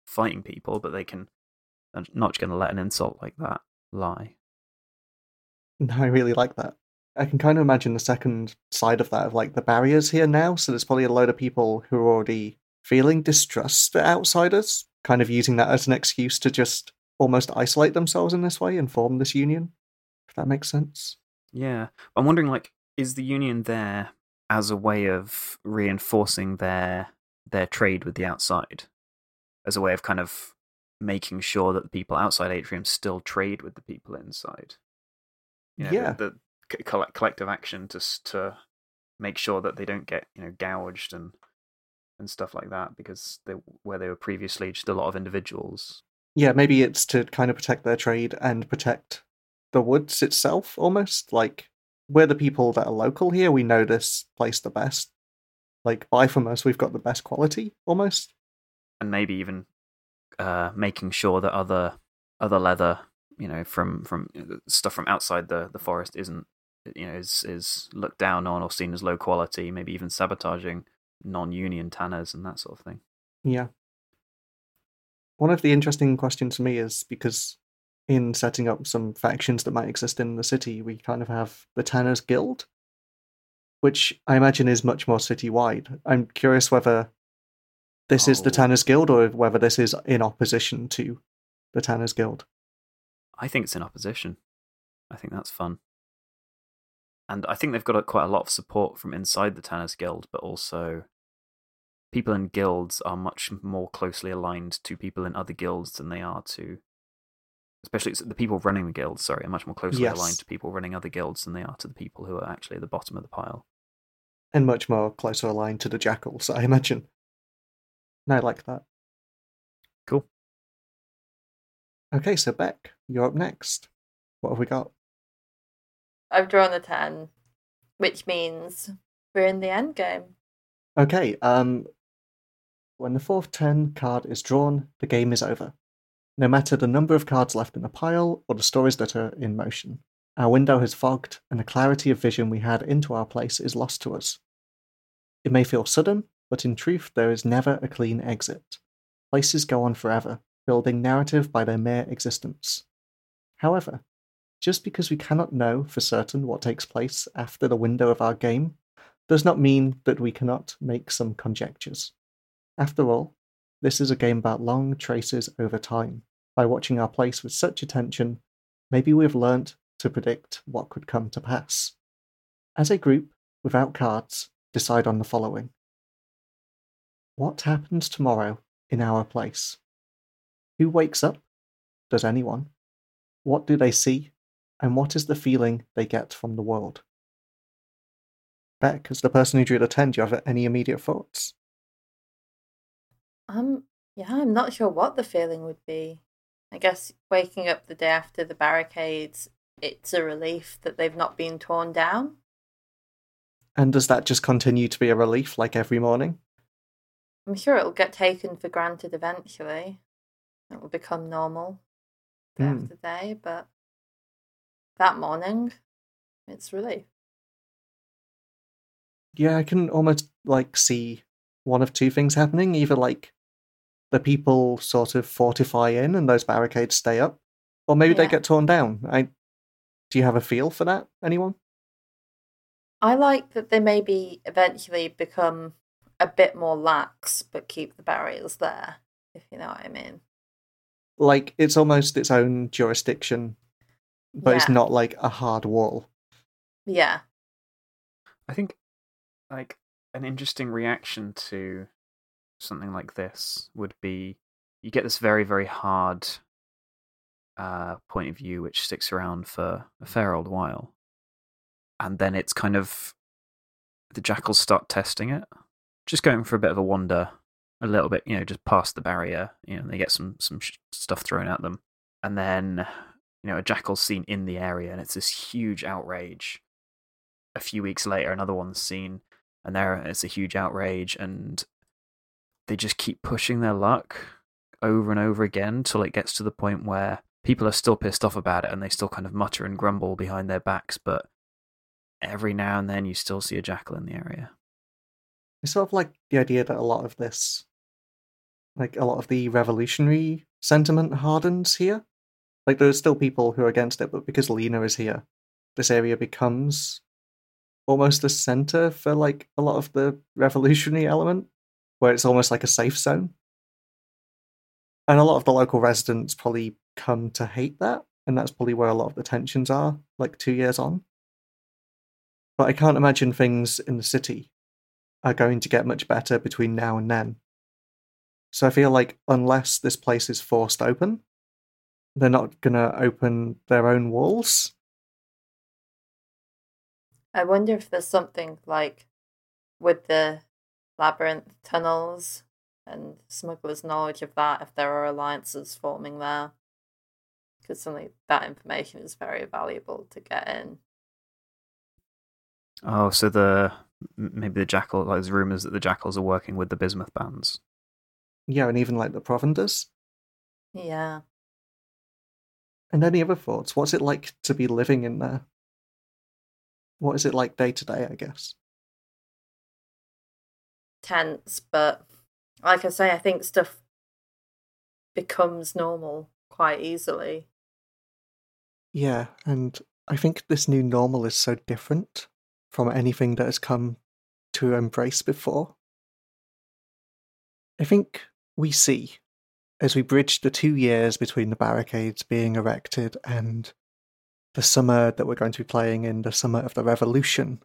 fighting people, but they can. They're not gonna let an insult like that lie. No, I really like that. I can kind of imagine the second side of that of like the barriers here now. So there's probably a load of people who are already feeling distrust at outsiders, kind of using that as an excuse to just almost isolate themselves in this way and form this union. If that makes sense. Yeah, I'm wondering like, is the union there as a way of reinforcing their their trade with the outside, as a way of kind of making sure that the people outside Atrium still trade with the people inside? You know, Yeah. the, the c- colle- collective action to to make sure that they don't get you know gouged and and stuff like that because they where they were previously just a lot of individuals. Yeah, maybe it's to kind of protect their trade and protect the woods itself almost. Like we're the people that are local here, we know this place the best. Like buy from us, we've got the best quality almost. and maybe even uh, making sure that other other leather, you know, from from stuff from outside the, the forest isn't, you know, is is looked down on or seen as low quality. Maybe even sabotaging non-union tanners and that sort of thing. Yeah. One of the interesting questions to me is because in setting up some factions that might exist in the city, we kind of have the Tanners Guild, which I imagine is much more citywide. I'm curious whether this is the Oh. Tanners Guild or whether this is in opposition to the Tanners Guild. I think it's in opposition. I think that's fun. And I think they've got a, quite a lot of support from inside the Tanners Guild, but also people in guilds are much more closely aligned to people in other guilds than they are to, especially the people running the guilds. Sorry, are much more closely Yes. aligned to people running other guilds than they are to the people who are actually at the bottom of the pile. And much more closer aligned to the Jackals, I imagine. And I like that. Cool. Okay, so Beck, you're up next. What have we got? I've drawn a 10, which means we're in the end game. Okay, um, when the fourth 10 card is drawn, the game is over. No matter the number of cards left in the pile or the stories that are in motion, our window has fogged and the clarity of vision we had into our place is lost to us. It may feel sudden, but in truth, there is never a clean exit. Places go on forever, building narrative by their mere existence. However, just because we cannot know for certain what takes place after the window of our game does not mean that we cannot make some conjectures. After all, this is a game about long traces over time. By watching our place with such attention, maybe we have learnt to predict what could come to pass. As a group, without cards, decide on the following What happens tomorrow in our place? Who wakes up? Does anyone? What do they see? And what is the feeling they get from the world? Beck, as the person who drew the 10, do you have any immediate thoughts? Um, yeah, I'm not sure what the feeling would be. I guess waking up the day after the barricades, it's a relief that they've not been torn down. And does that just continue to be a relief like every morning? I'm sure it'll get taken for granted eventually. It will become normal day Hmm. after day, but that morning, it's relief. Yeah, I can almost like see one of two things happening. Either like the people sort of fortify in and those barricades stay up, or maybe they get torn down. I do you have a feel for that? Anyone? I like that they maybe eventually become a bit more lax, but keep the barriers there, if you know what I mean. Like it's almost its own jurisdiction, but it's not like a hard wall. Yeah. I think like an interesting reaction to something like this would be you get this very very hard uh, point of view, which sticks around for a fair old while. And then it's kind of the jackals start testing it, just going for a bit of a wander, a little bit, you know, just past the barrier. You know, they get some some stuff thrown at them, and then you know a jackal's seen in the area, and it's this huge outrage. A few weeks later, another one's seen, and there it's a huge outrage, and they just keep pushing their luck over and over again till it gets to the point where people are still pissed off about it and they still kind of mutter and grumble behind their backs, but every now and then you still see a jackal in the area. It's sort of like the idea that a lot of this, like a lot of the revolutionary sentiment hardens here. Like there are still people who are against it, but because Lena is here, this area becomes almost a center for like a lot of the revolutionary element, where it's almost like a safe zone. And a lot of the local residents probably come to hate that, and that's probably where a lot of the tensions are, like two years on. But I can't imagine things in the city are going to get much better between now and then. So I feel like unless this place is forced open, they're not going to open their own walls. I wonder if there's something like with the labyrinth tunnels and smugglers' knowledge of that, if there are alliances forming there. Because something that information is very valuable to get in. Oh, so the maybe the jackal. Like there's rumors that the jackals are working with the bismuth bands. Yeah, and even like the Provenders. Yeah. And any other thoughts? What's it like to be living in there? What is it like day to day, I guess? Tense, but like I say, I think stuff becomes normal quite easily. Yeah, and I think this new normal is so different from anything that has come to embrace before. I think we see, as we bridge the two years between the barricades being erected and the summer that we're going to be playing in, the summer of the revolution,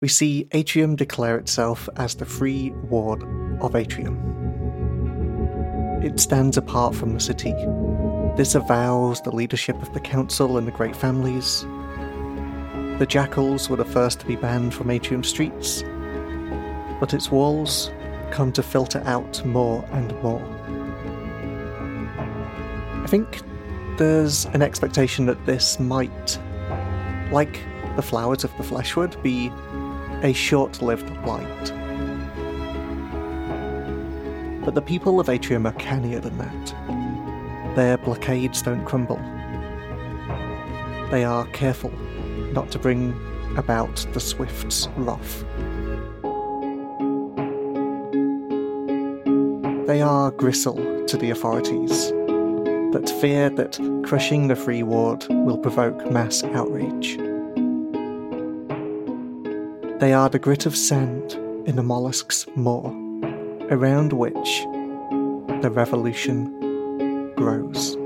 we see Atrium declare itself as the free ward of Atrium. It stands apart from the city. This avows the leadership of the council and the great families. The jackals were the first to be banned from Atrium streets, but its walls come to filter out more and more. I think there's an expectation that this might, like the flowers of the fleshwood, be a short lived blight. But the people of Atrium are cannier than that. Their blockades don't crumble. They are careful not to bring about the Swift's wrath. They are gristle to the authorities, but fear that crushing the free ward will provoke mass outrage. They are the grit of sand in the mollusk's maw, around which the revolution grows.